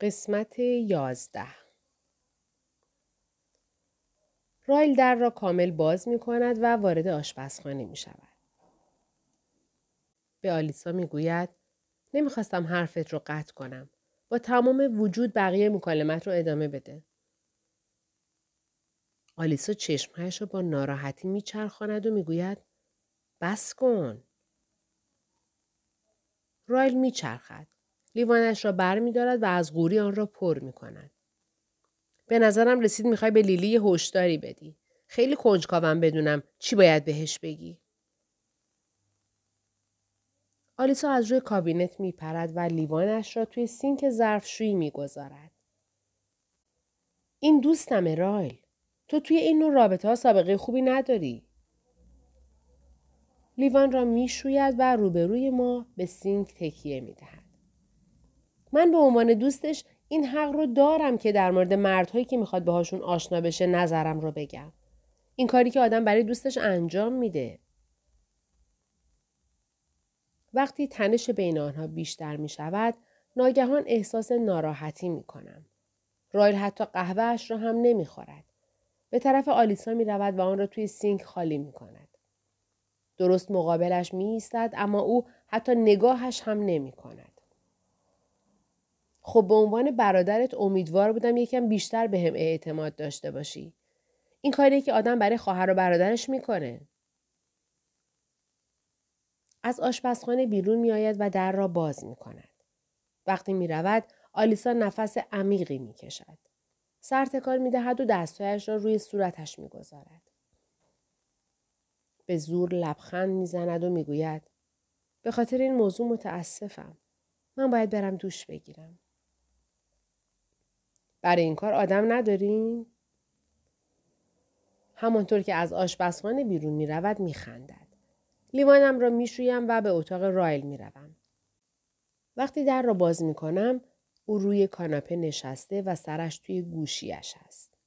قسمت یازده رایل در را کامل باز می کند و وارد آشپزخانه می شود. به آلیسا می گوید نمی‌خواستم حرفت رو قطع کنم. با تمام وجود بقیه مکالمت رو ادامه بده. آلیسا چشمهایش را با ناراحتی میچرخاند و می‌گوید بس کن. رایل میچرخد. لیوانش را بر می دارد و از قوری آن را پر می کند. به نظرم رسید می‌خوای به لیلی یه هشداری بدی. خیلی کنجکاوم بدونم چی باید بهش بگی. آلیسا از روی کابینت میپرد و لیوانش را توی سینک ظرفشویی می‌گذارد. این دوستم رایل. تو توی این نوع رابطه ها سابقه خوبی نداری. لیوان را می‌شوید و روبروی ما به سینک تکیه می‌دهد. من به عنوان دوستش این حق رو دارم که در مورد مردهایی که می‌خواد باهاشون آشنا بشه نظرم رو بگم. این کاری که آدم برای دوستش انجام میده. وقتی تنش بین آنها بیشتر می شود، ناگهان احساس ناراحتی می کنم. رایل حتی قهوهش را هم نمی خورد. به طرف آلیسا می رود و آن را توی سینک خالی می کند. درست مقابلش می ایستد اما او حتی نگاهش هم نمی کند. خب به عنوان برادرت امیدوار بودم یکم بیشتر به هم اعتماد داشته باشی. این کاری که آدم برای خواهر و برادرش می‌کنه. از آشپزخانه بیرون می آید و در را باز می کند. وقتی می رود آلیسا نفس عمیقی می کشد. سر تکان می دهد و دستهایش را روی صورتش می گذارد. به زور لبخند می زند و می گوید به خاطر این موضوع متاسفم. من باید برم دوش بگیرم. برای این کار آدم نداریم؟ همانطور که از آشپزخانه بیرون می رود می خندد. لیوانم را می شویم و به اتاق رایل می روم. وقتی در را باز می کنم او روی کاناپه نشسته و سرش توی گوشیش است.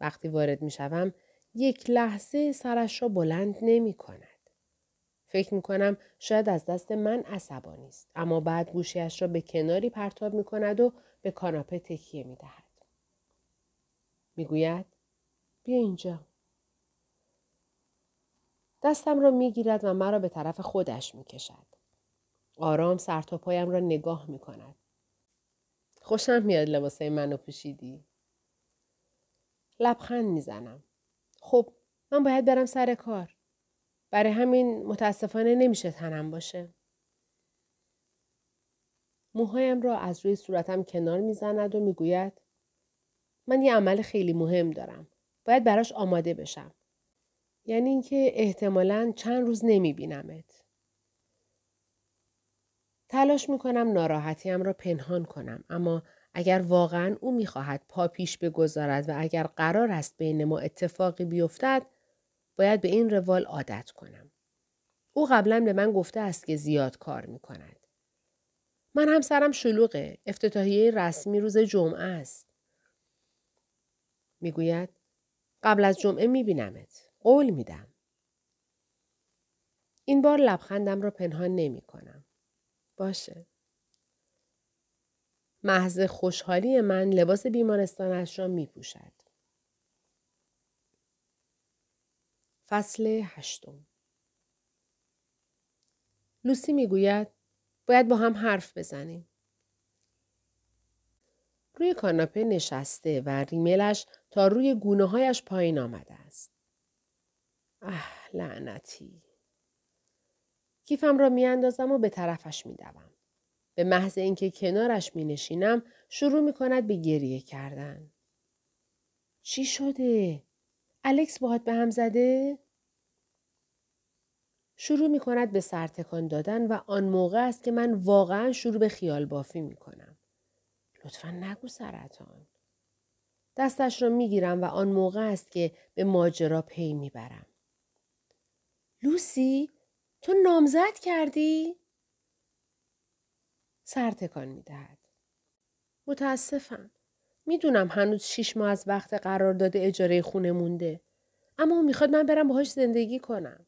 وقتی وارد می شوم یک لحظه سرش را بلند نمی کند. فکر می کنم شاید از دست من عصبانی است اما بعد گوشیش را به کناری پرتاب می کند و به کاناپه تکیه می دهد. می گوید بیا اینجا. دستم را می گیرد و مرا به طرف خودش می کشد. آرام سر تا پایم را نگاه می کند. خوشم میاد لباسه منو پوشیدی. لبخند می‌زنم. خب من باید برم سر کار. برای همین متاسفانه نمیشه تنم باشه. موهایم را از روی صورتم کنار می‌زند و می‌گوید من یه عمل خیلی مهم دارم. باید براش آماده بشم. یعنی اینکه احتمالا چند روز نمی بینمت. تلاش می کنم ناراحتیم را پنهان کنم اما اگر واقعا او می‌خواهد پا پیش بگذارد و اگر قرار است بین ما اتفاقی بیفتد باید به این روال عادت کنم. او قبلا به من گفته است که زیاد کار می کند. من هم سرم شلوغه. افتتاحیه رسمی روز جمعه است. می‌گوید قبل از جمعه میبینمت. قول میدم. این بار لبخندم را پنهان نمی کنم. باشه. محض خوشحالی من لباس بیمارستانش را می پوشد. فصل هشتم لوسی می‌گوید باید با هم حرف بزنیم. روی کاناپه نشسته و ریملش تا روی گونه هایش پایین آمده است. اه لعنتی. کیفم را میاندازم و به طرفش میدوم. به محض اینکه کنارش می نشینم شروع می کند به گریه کردن. چی شده؟ الکس باهات به هم زده؟ شروع می کند به سرتکان دادن و آن موقع است که من واقعا شروع به خیال بافی می کنم. لطفا نگو سرطان. دستش را می گیرم و آن موقع است که به ماجرا پی می برم. لوسی تو نامزد کردی؟ سر تکان می دهد. متاسفم. می‌دونم هنوز شیش ماه از وقت قرار داده اجاره خونه مونده. اما او می‌خواد من برم باهاش زندگی کنم.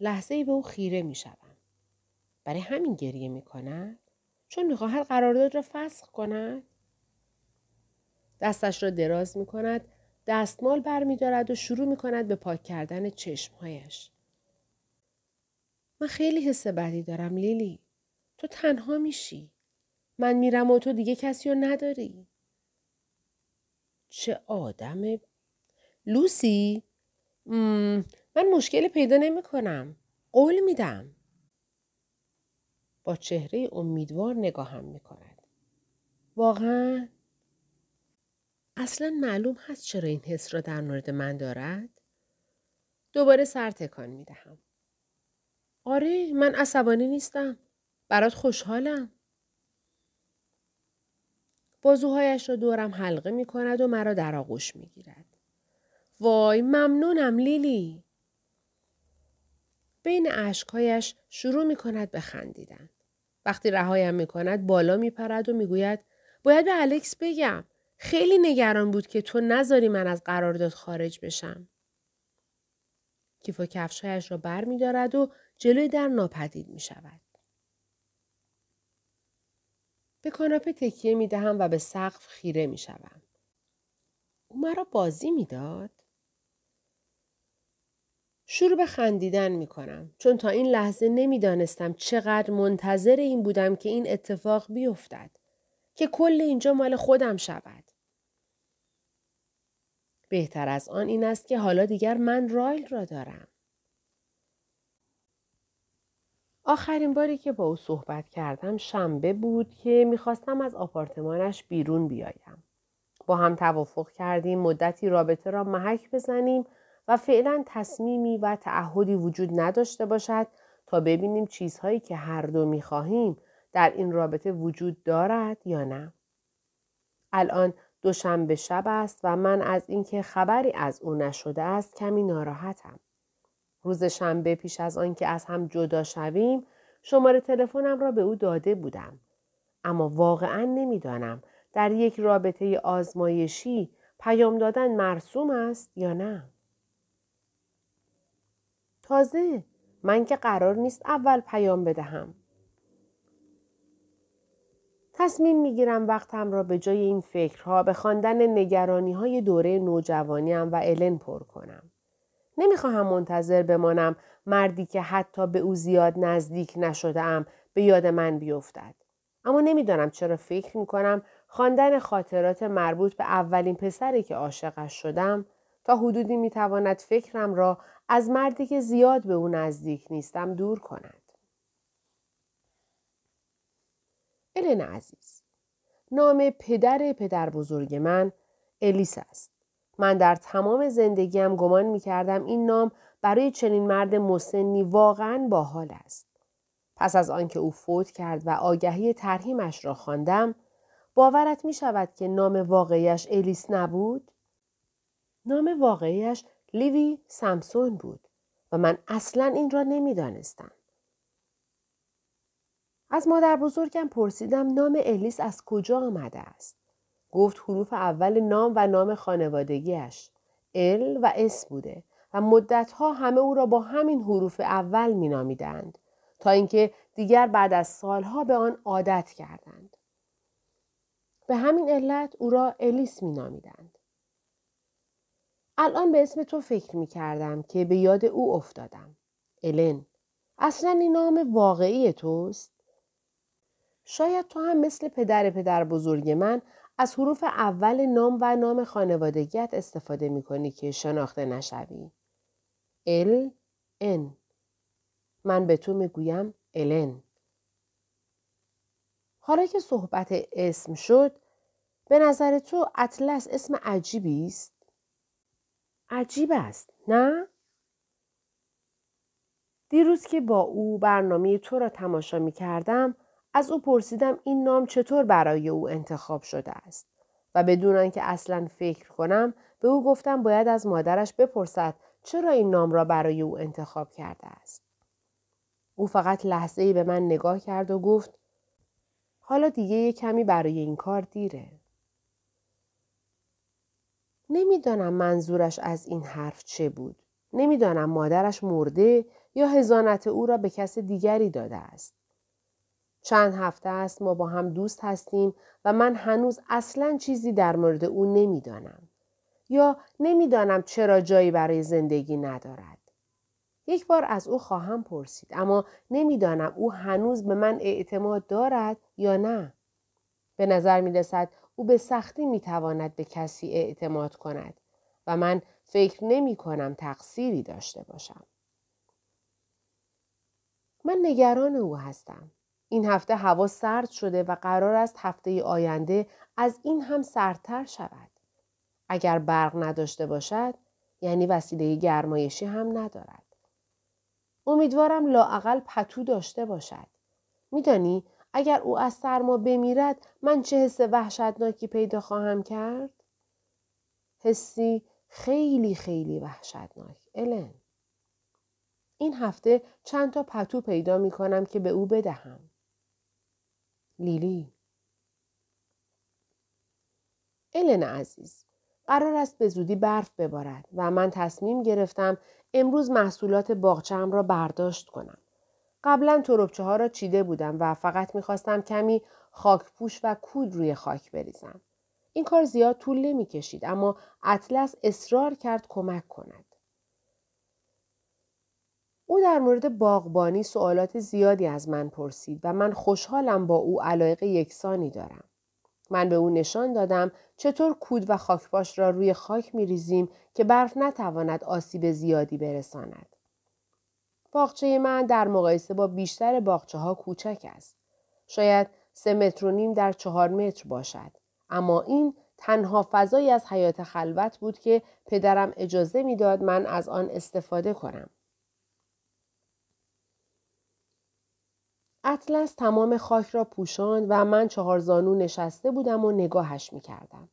لحظه ای به او خیره می شدم. برای همین گریه می کند؟ چون می‌خواهد قرارداد را فسخ کند دستش را دراز می کند دستمال بر می دارد و شروع می کند به پاک کردن چشمهایش. من خیلی حس بدی دارم لیلی. تو تنها میشی. من میرم و تو دیگه کسی رو نداری. چه آدم لوسی؟ من مشکل پیدا نمی کنم. قول میدم. چهره امیدوار نگاهم می کند. واقعا؟ اصلا معلوم هست چرا این حس را در مورد من دارد؟ دوباره سر تکان می دهم. آره من عصبانی نیستم. برات خوشحالم. بازوهایش را دورم حلقه می کند و مرا در آغوش می گیرد. وای ممنونم لیلی. بین عشقهایش شروع می کند به خندیدن. وقتی رهایم می کند بالا می پرد و می گوید باید به الکس بگم. خیلی نگران بود که تو نذاری من از قرارداد خارج بشم. کیف و کفشهایش را بر می و جلوی در ناپدید می شود. به کاناپه تکیه می دهم و به سقف خیره می شوم. او مرا بازی می داد؟ شروع به خندیدن می کنم چون تا این لحظه نمی‌دانستم چقدر منتظر این بودم که این اتفاق بیفتد که کل اینجا مال خودم شود. بهتر از آن این است که حالا دیگر من رایل را دارم. آخرین باری که با او صحبت کردم شنبه بود که می‌خواستم از آپارتمانش بیرون بیایم. با هم توافق کردیم مدتی رابطه را محک بزنیم و فعلا تصمیمی و تعهدی وجود نداشته باشد تا ببینیم چیزهایی که هر دو می‌خواهیم در این رابطه وجود دارد یا نه. الان دوشنبه شب است و من از اینکه خبری از او نشده است کمی ناراحتم. روز شنبه پیش از آنکه از هم جدا شویم شماره تلفنم را به او داده بودم. اما واقعا نمی‌دانم در یک رابطه آزمایشی پیام دادن مرسوم است یا نه. تازه من که قرار نیست اول پیام بدهم. تصمیم می‌گیرم وقتم را به جای این فکرها به خواندن نگرانی های دوره نوجوانیم و الن پر کنم. نمی‌خواهم منتظر بمانم مردی که حتی به او زیاد نزدیک نشدم به یاد من بیفتد. اما نمی‌دانم چرا فکر می‌کنم خواندن خاطرات مربوط به اولین پسری که عاشقش شدم تا حدودی می‌تواند فکرم را از مردی که زیاد به او نزدیک نیستم دور کند. الن عزیز نام پدر پدر بزرگ من الیس است. من در تمام زندگیم گمان می کردم این نام برای چنین مرد مسنی واقعا باحال است. پس از آنکه او فوت کرد و آگهی ترهیمش را خواندم باورت می شود که نام واقعیش الیس نبود؟ نام واقعیش لیوی سامسون بود و من اصلا این را نمی‌دانستم. از مادر بزرگم پرسیدم نام الیس از کجا آمده است. گفت حروف اول نام و نام خانوادگیش ال و اس بوده و مدتها همه او را با همین حروف اول مینامیدند تا اینکه دیگر بعد از سالها به آن عادت کردند. به همین علت او را الیس مینامیدند. الان به اسم تو فکر می کردم که به یاد او افتادم. الن. اصلا این نام واقعی توست؟ شاید تو هم مثل پدر پدر بزرگ من از حروف اول نام و نام خانوادگیت استفاده می کنی که شناخته نشوی. ال ان من به تو می‌گویم الن. حالا که صحبت اسم شد به نظر تو اطلس اسم عجیبی است؟ عجیب است نه؟ دیروز که با او برنامه تو را تماشا می کردم از او پرسیدم این نام چطور برای او انتخاب شده است و بدون آنکه اصلا فکر کنم به او گفتم باید از مادرش بپرسد چرا این نام را برای او انتخاب کرده است. او فقط لحظه ای به من نگاه کرد و گفت حالا دیگه یه کمی برای این کار دیره. نمی‌دانم منظورش از این حرف چه بود. نمی‌دانم مادرش مرده یا هزانت او را به کس دیگری داده است. چند هفته است ما با هم دوست هستیم و من هنوز اصلا چیزی در مورد او نمی‌دانم. یا نمی‌دانم چرا جایی برای زندگی ندارد. یک بار از او خواهم پرسید اما نمی‌دانم او هنوز به من اعتماد دارد یا نه. به نظر می رسد او به سختی می تواند به کسی اعتماد کند و من فکر نمی کنم تقصیری داشته باشم. من نگران او هستم. این هفته هوا سرد شده و قرار است هفته آینده از این هم سردتر شود. اگر برق نداشته باشد یعنی وسیله گرمایشی هم ندارد. امیدوارم لاعقل پتو داشته باشد. میدانی اگر او از سرما بمیرد من چه حس وحشتناکی پیدا خواهم کرد؟ حسی خیلی خیلی وحشتناک. الن. این هفته چند تا پتو پیدا می کنم که به او بدهم. لیلی. الن عزیز. قرار است به زودی برف ببارد و من تصمیم گرفتم امروز محصولات باغچه‌ام را برداشت کنم. قبلا تربچه ها را چیده بودم و فقط می‌خواستم کمی خاکپوش و کود روی خاک بریزم. این کار زیاد طول نمی کشید اما اطلس اصرار کرد کمک کند. او در مورد باغبانی سوالات زیادی از من پرسید و من خوشحالم با او علایق یکسانی دارم. من به او نشان دادم چطور کود و خاکپاش را روی خاک می ریزیم که برف نتواند آسیب زیادی برساند. باغچه من در مقایسه با بیشتر باغچه ها کوچک است. شاید سه متر و نیم در چهار متر باشد. اما این تنها فضایی از حیات خلوت بود که پدرم اجازه می‌داد من از آن استفاده کنم. اطلس تمام خاک را پوشاند و من چهار زانو نشسته بودم و نگاهش می کردم.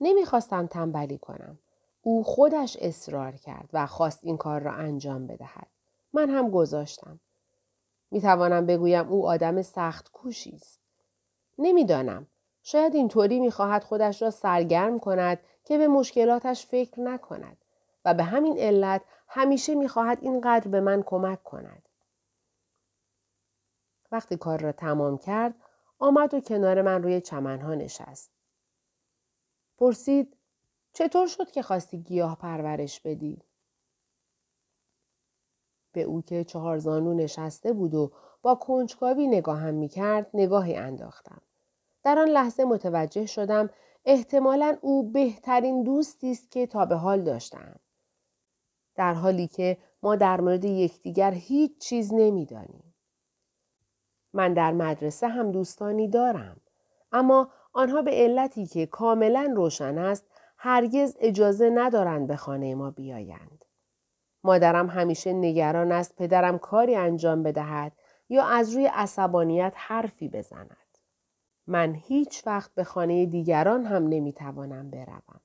نمی‌خواستم تنبلی کنم. او خودش اصرار کرد و خواست این کار را انجام بدهد. من هم گذاشتم. می توانم بگویم او آدم سخت کوشی است. نمی‌دانم. شاید اینطوری می‌خواهد خودش را سرگرم کند که به مشکلاتش فکر نکند و به همین علت همیشه می‌خواهد اینقدر به من کمک کند. وقتی کار را تمام کرد آمد و کنار من روی چمنها نشست. پرسید چطور شد که خواستی گیاه پرورش بدی؟ به او که چهار زانو نشسته بود و با کنجکاوی نگاهم می کرد نگاهی انداختم. در آن لحظه متوجه شدم احتمالا او بهترین دوستی است که تا به حال داشتم. در حالی که ما در مورد یکدیگر هیچ چیز نمی‌دانیم. من در مدرسه هم دوستانی دارم. اما آنها به علتی که کاملا روشن است هرگز اجازه ندارند به خانه ما بیایند. مادرم همیشه نگران است پدرم کاری انجام بدهد یا از روی عصبانیت حرفی بزند. من هیچ وقت به خانه دیگران هم نمی‌توانم بروم.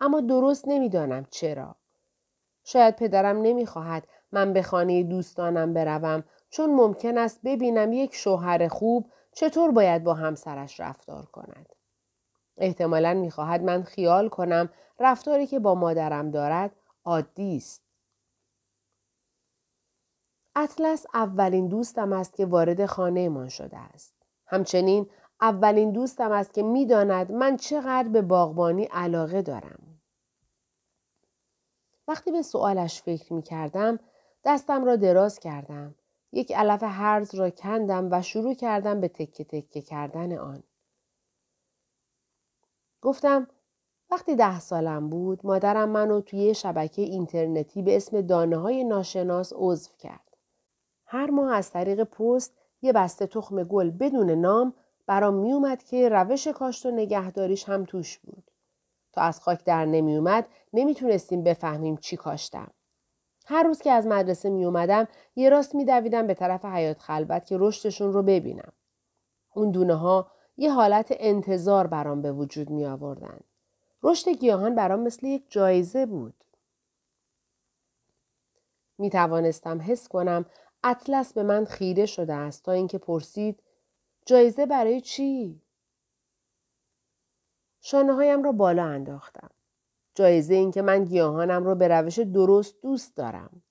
اما درست نمی‌دانم چرا. شاید پدرم نمی‌خواهد من به خانه دوستانم بروم چون ممکن است ببینم یک شوهر خوب چطور باید با همسرش رفتار کند. احتمالا می‌خواهد من خیال کنم رفتاری که با مادرم دارد عادی است. اطلس اولین دوستم است که وارد خانهمان شده است. همچنین اولین دوستم است که می‌داند من چقدر به باغبانی علاقه دارم. وقتی به سوالش فکر می کردم دستم را دراز کردم. یک علف هرز را کندم و شروع کردم به تکه تکه کردن آن. گفتم وقتی ده سالم بود مادرم منو توی شبکه اینترنتی به اسم دانه های ناشناس عضو کرد. هر ماه از طریق پست یه بسته تخم گل بدون نام برام میومد که روش کاشت و نگهداریش هم توش بود. تا از خاک در نمیومد نمی‌تونستیم بفهمیم چی کاشتم. هر روز که از مدرسه می اومدم یه راست می دویدم به طرف حیات خلوت که رشدشون رو ببینم. اون دونه ها یه حالت انتظار برام به وجود می آوردن. رشد گیاهان برام مثل یک جایزه بود. می توانستم حس کنم اطلس به من خیره شده است تا اینکه پرسید جایزه برای چی؟ شانه هایم را بالا انداختم. جایزه این که من گیاهانم را به روش درست دوست دارم.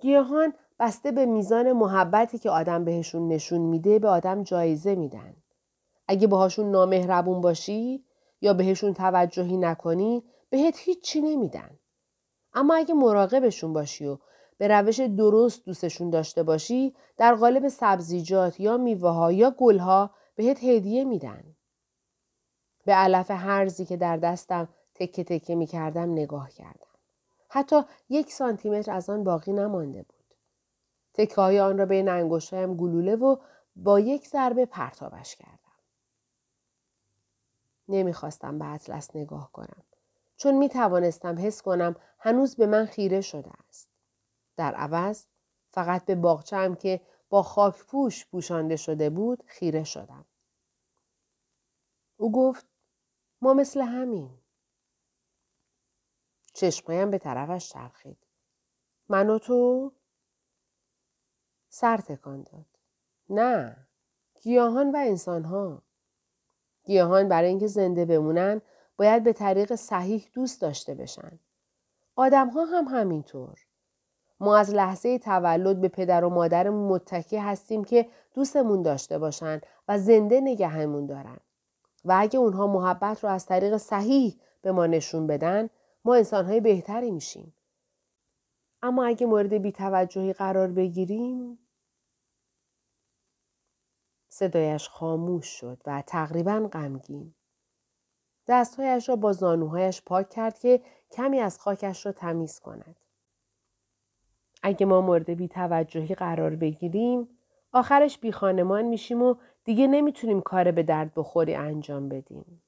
گیاهان بسته به میزان محبتی که آدم بهشون نشون میده به آدم جایزه میدن. اگه باهاشون نامهربون باشی یا بهشون توجهی نکنی بهت هیچی نمیدن. اما اگه مراقبشون باشی و به روش درست دوستشون داشته باشی در قالب سبزیجات یا میوه ها یا گل ها بهت هدیه میدن. به علف هرزی که در دستم تکه تکه می کردم نگاه کردم. حتی یک سانتیمتر از آن باقی نمانده بود. تکه های آن را بین انگشتایم گلوله و با یک ضربه پرتابش کردم. نمی‌خواستم به اطلس نگاه کنم. چون می توانستم حس کنم هنوز به من خیره شده است. در عوض فقط به باغچم که با خاک پوش پوشانده شده بود خیره شدم. او گفت ما مثل همین. چشمایم به طرفش چرخید. من و تو؟ سر تکان داد. نه. گیاهان و انسانها. گیاهان برای اینکه زنده بمونن باید به طریق صحیح دوست داشته بشن. آدم ها هم همینطور. ما از لحظه تولد به پدر و مادرمون متکی هستیم که دوستمون داشته باشن و زنده نگهمون دارن. و اگه اونها محبت رو از طریق صحیح به ما نشون بدن ما انسانهای بهتری میشیم. اما اگه مورد بیتوجهی قرار بگیریم صدایش خاموش شد و تقریبا غمگین. دستهایش را با زانوهایش پاک کرد که کمی از خاکش را تمیز کند. اگه ما مورد بیتوجهی قرار بگیریم آخرش بی خانمان میشیم و دیگه نمی‌تونیم کار به درد بخوری انجام بدیم.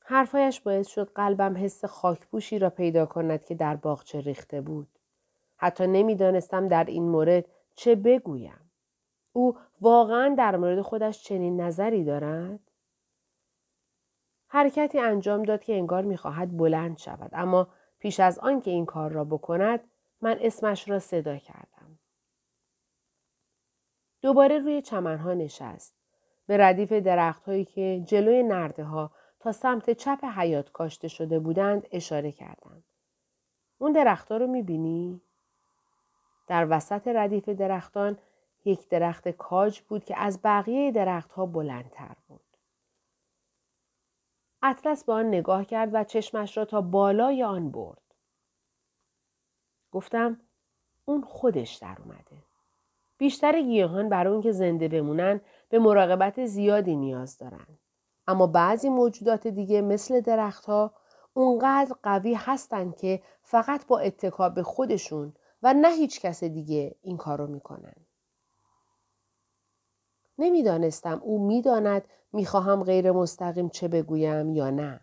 حرفایش باعث شد قلبم حس خاکپوشی را پیدا کند که در باغچه ریخته بود. حتی نمی‌دانستم در این مورد چه بگویم. او واقعا در مورد خودش چنین نظری دارد؟ حرکتی انجام داد که انگار می‌خواهد بلند شود اما پیش از آن که این کار را بکند من اسمش را صدا کردم. دوباره روی چمنها نشست. به ردیف درختهایی که جلوی نرده ها تا سمت چپ حیات کاشته شده بودند اشاره کردم. اون درختها رو می‌بینی؟ در وسط ردیف درختان یک درخت کاج بود که از بقیه درختها بلندتر بود. اطلس به آن نگاه کرد و چشمش را تا بالای آن برد. گفتم اون خودش در اومده. بیشتر گیاهان برای اون که زنده بمونن به مراقبت زیادی نیاز دارن. اما بعضی موجودات دیگه مثل درختها اونقدر قوی هستن که فقط با اتکا به خودشون و نه هیچ کس دیگه این کارو می‌کنن. نمی‌دانستم او می‌داند می‌خواهم غیر مستقیم چه بگویم یا نه.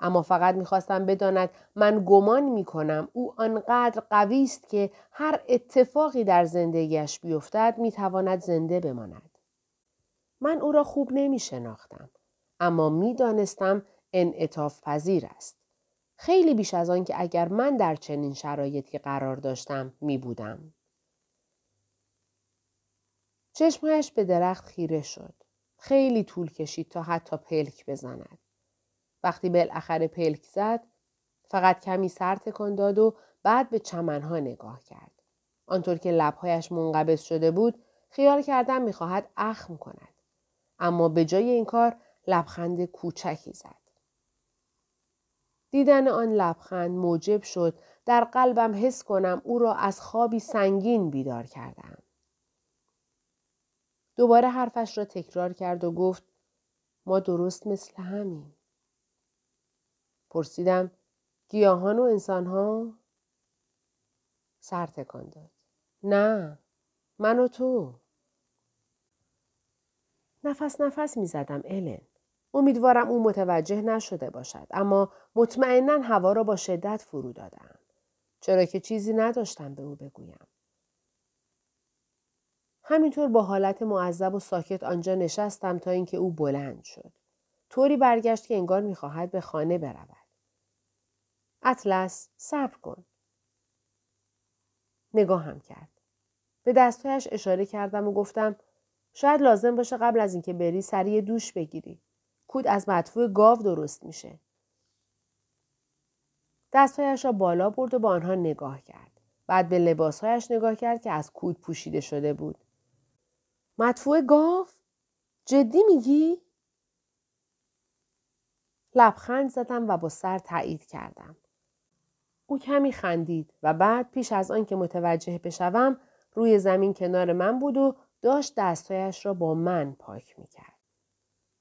اما فقط می‌خواستم بداند من گمان می‌کنم او آنقدر قوی است که هر اتفاقی در زندگیش بیفتد می‌تواند زنده بماند. من او را خوب نمی شناختم. اما می‌دانستم انعطاف پذیر است. خیلی بیش از آن که اگر من در چنین شرایطی قرار داشتم می بودم. چشمهایش به درخت خیره شد. خیلی طول کشید تا حتی پلک بزند. وقتی بالاخره پلک زد فقط کمی سر تکان داد و بعد به چمنها نگاه کرد. آنطور که لبهایش منقبض شده بود خیال کردم می‌خواهد اخم کند. اما به جای این کار لبخند کوچکی زد. دیدن آن لبخند موجب شد در قلبم حس کنم او را از خوابی سنگین بیدار کردم. دوباره حرفش را تکرار کرد و گفت ما درست مثل همین. پرسیدم گیاهان و انسانها؟ سر تکان داد. نه من و تو. نفس نفس می زدم الن. امیدوارم او متوجه نشده باشد اما مطمئنا هوا را با شدت فرو دادم. چرا که چیزی نداشتم به او بگویم. همینطور با حالت معذب و ساکت آنجا نشستم تا اینکه او بلند شد. طوری برگشت که انگار می‌خواهد به خانه برود. اطلس صبر کن. نگاهم کرد. به دستهایش اشاره کردم و گفتم شاید لازم باشه قبل از اینکه بری سریع دوش بگیری. کود از مدفوع گاو درست میشه. دستهایش را بالا برد و با آنها نگاه کرد. بعد به لباسهایش نگاه کرد که از کود پوشیده شده بود. مدفوع گاو؟ جدی میگی؟ لبخند زدم و با سر تایید کردم. او کمی خندید و بعد پیش از آن که متوجه بشوم روی زمین کنار من بود و داشت دستهایش را با من پاک می‌کرد.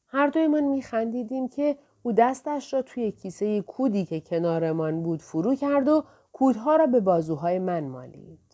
هر دویمان میخندیدیم که او دستش را توی کیسه کودی که کنارمان بود فرو کرد و کودها را به بازوهای من مالید.